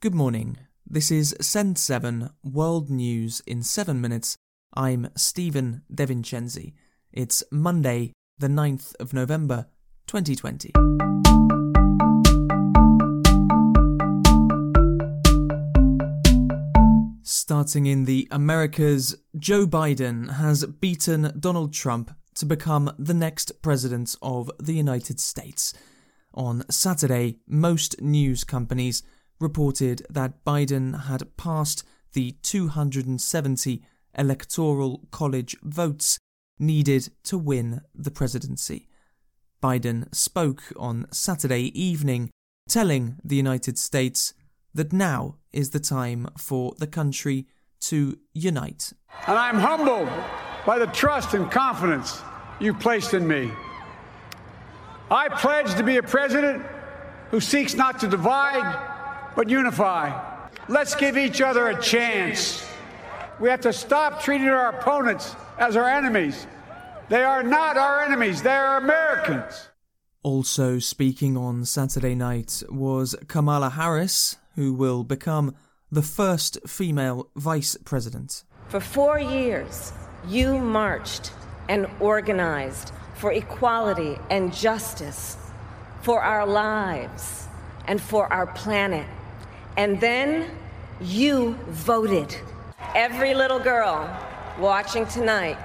Good morning. This is Send 7 World News in 7 minutes. I'm Stephen DeVincenzi. It's Monday, the 9th of November, 2020. Starting in the Americas, Joe Biden has beaten Donald Trump to become the next president of the United States. On Saturday, most news companies reported that Biden had passed the 270 electoral college votes needed to win the presidency. Biden spoke on Saturday evening, telling the United States that now is the time for the country to unite. And I'm humbled by the trust and confidence you've placed in me. I pledge to be a president who seeks not to divide, but unify. Let's give each other a chance. We have to stop treating our opponents as our enemies. They are not our enemies, they are Americans. Also speaking on Saturday night was Kamala Harris, who will become the first female vice president. For four years, you marched and organized for equality and justice, for our lives, and for our planet. And then you voted. Every little girl watching tonight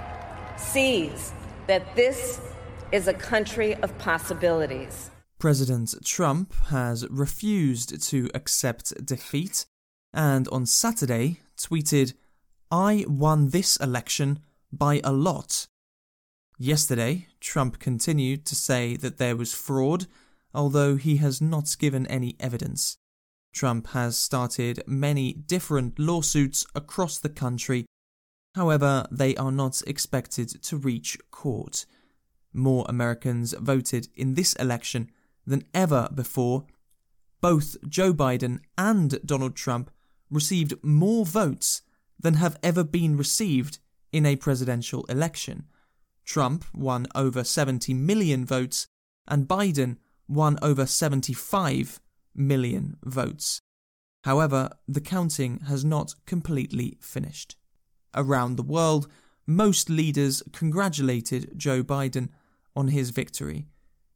sees that this is a country of possibilities. President Trump has refused to accept defeat and on Saturday tweeted, I won this election by a lot. Yesterday, Trump continued to say that there was fraud, although he has not given any evidence. Trump has started many different lawsuits across the country. However, they are not expected to reach court. More Americans voted in this election than ever before. Both Joe Biden and Donald Trump received more votes than have ever been received in a presidential election. Trump won over 70 million votes, and Biden won over 75 million votes. However, the counting has not completely finished. Around the world, most leaders congratulated Joe Biden on his victory.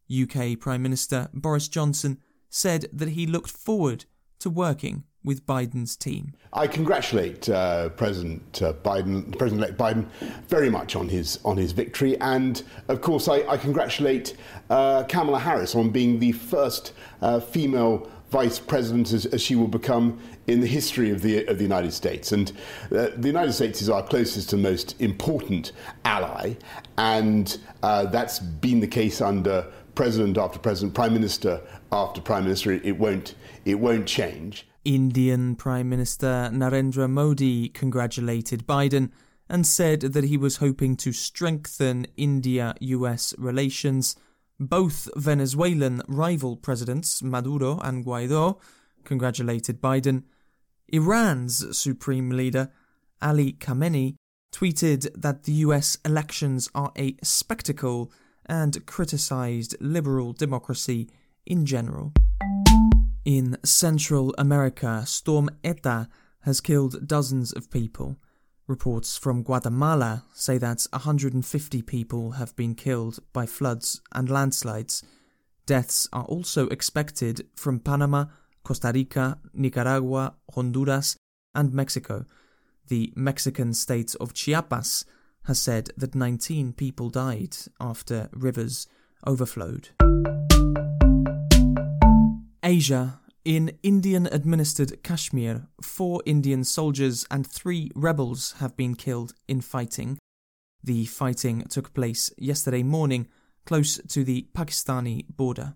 UK Prime Minister Boris Johnson said that he looked forward to working with Biden's team. I congratulate uh, President uh, Biden, President-elect Biden, very much on his on his victory, and of course I, I congratulate uh, Kamala Harris on being the first uh, female vice president as, as, she will become in the history of the of the United States. And uh, the United States is our closest and most important ally, and uh, that's been the case under president after president, prime minister after prime minister. It won't it won't change. Indian Prime Minister Narendra Modi congratulated Biden and said that he was hoping to strengthen India US relations both Venezuelan rival presidents, Maduro and Guaido, congratulated Biden. Iran's supreme leader, Ali Khamenei, tweeted that the US elections are a spectacle and criticized liberal democracy in general. In Central America, Storm Eta has killed dozens of people. Reports from Guatemala say that 150 people have been killed by floods and landslides. Deaths are also expected from Panama, Costa Rica, Nicaragua, Honduras, and Mexico. The Mexican state of Chiapas has said that 19 people died after rivers overflowed. Asia in Indian administered Kashmir, four Indian soldiers and three rebels have been killed in fighting. The fighting took place yesterday morning close to the Pakistani border.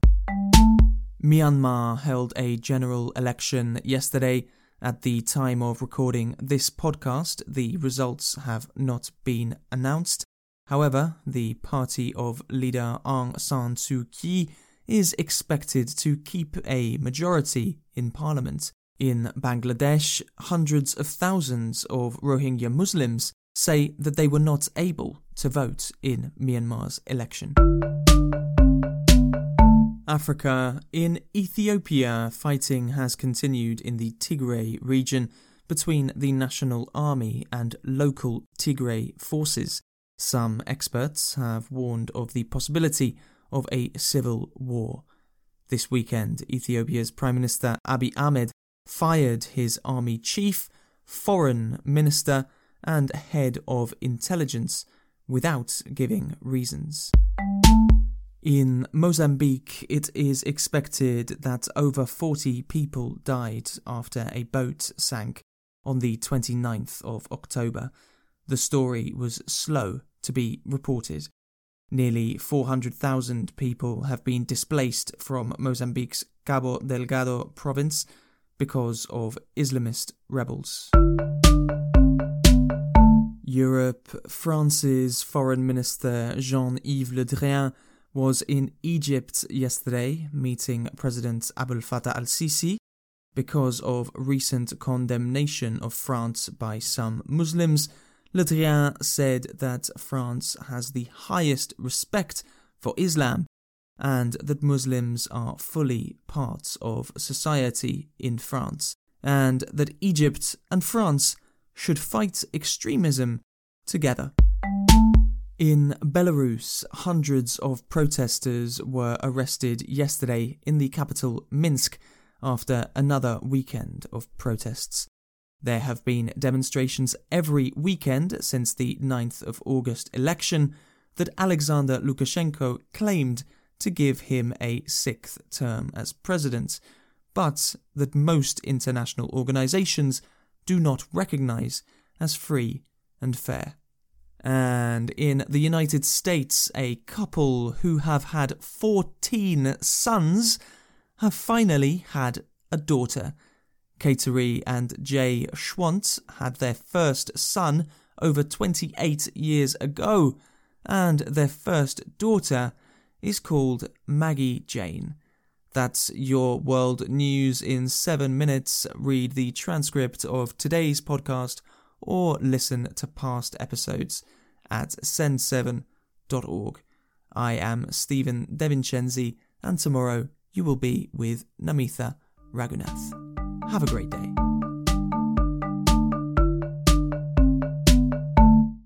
Myanmar held a general election yesterday. At the time of recording this podcast, the results have not been announced. However, the party of leader Aung San Suu Kyi is expected to keep a majority in parliament. In Bangladesh, hundreds of thousands of Rohingya Muslims say that they were not able to vote in Myanmar's election. Africa. In Ethiopia, fighting has continued in the Tigray region between the National Army and local Tigray forces. Some experts have warned of the possibility of a civil war. This weekend, Ethiopia's Prime Minister Abiy Ahmed fired his army chief, foreign minister, and head of intelligence without giving reasons. In Mozambique, it is expected that over 40 people died after a boat sank on the 29th of October. The story was slow to be reported. Nearly 400,000 people have been displaced from Mozambique's Cabo Delgado province because of Islamist rebels. Europe, France's Foreign Minister Jean Yves Le Drian was in Egypt yesterday meeting President Abdel Fattah al Sisi because of recent condemnation of France by some Muslims. Le Drian said that France has the highest respect for Islam and that Muslims are fully part of society in France, and that Egypt and France should fight extremism together. In Belarus, hundreds of protesters were arrested yesterday in the capital Minsk after another weekend of protests. There have been demonstrations every weekend since the 9th of August election that Alexander Lukashenko claimed to give him a sixth term as president, but that most international organizations do not recognize as free and fair. And in the United States, a couple who have had 14 sons have finally had a daughter. Kateri and Jay Schwandt had their first son over 28 years ago, and their first daughter is called Maggie Jane. That's your world news in seven minutes. Read the transcript of today's podcast or listen to past episodes at send7.org. I am Stephen DeVincenzi, and tomorrow you will be with Namitha Ragunath. Have a great day.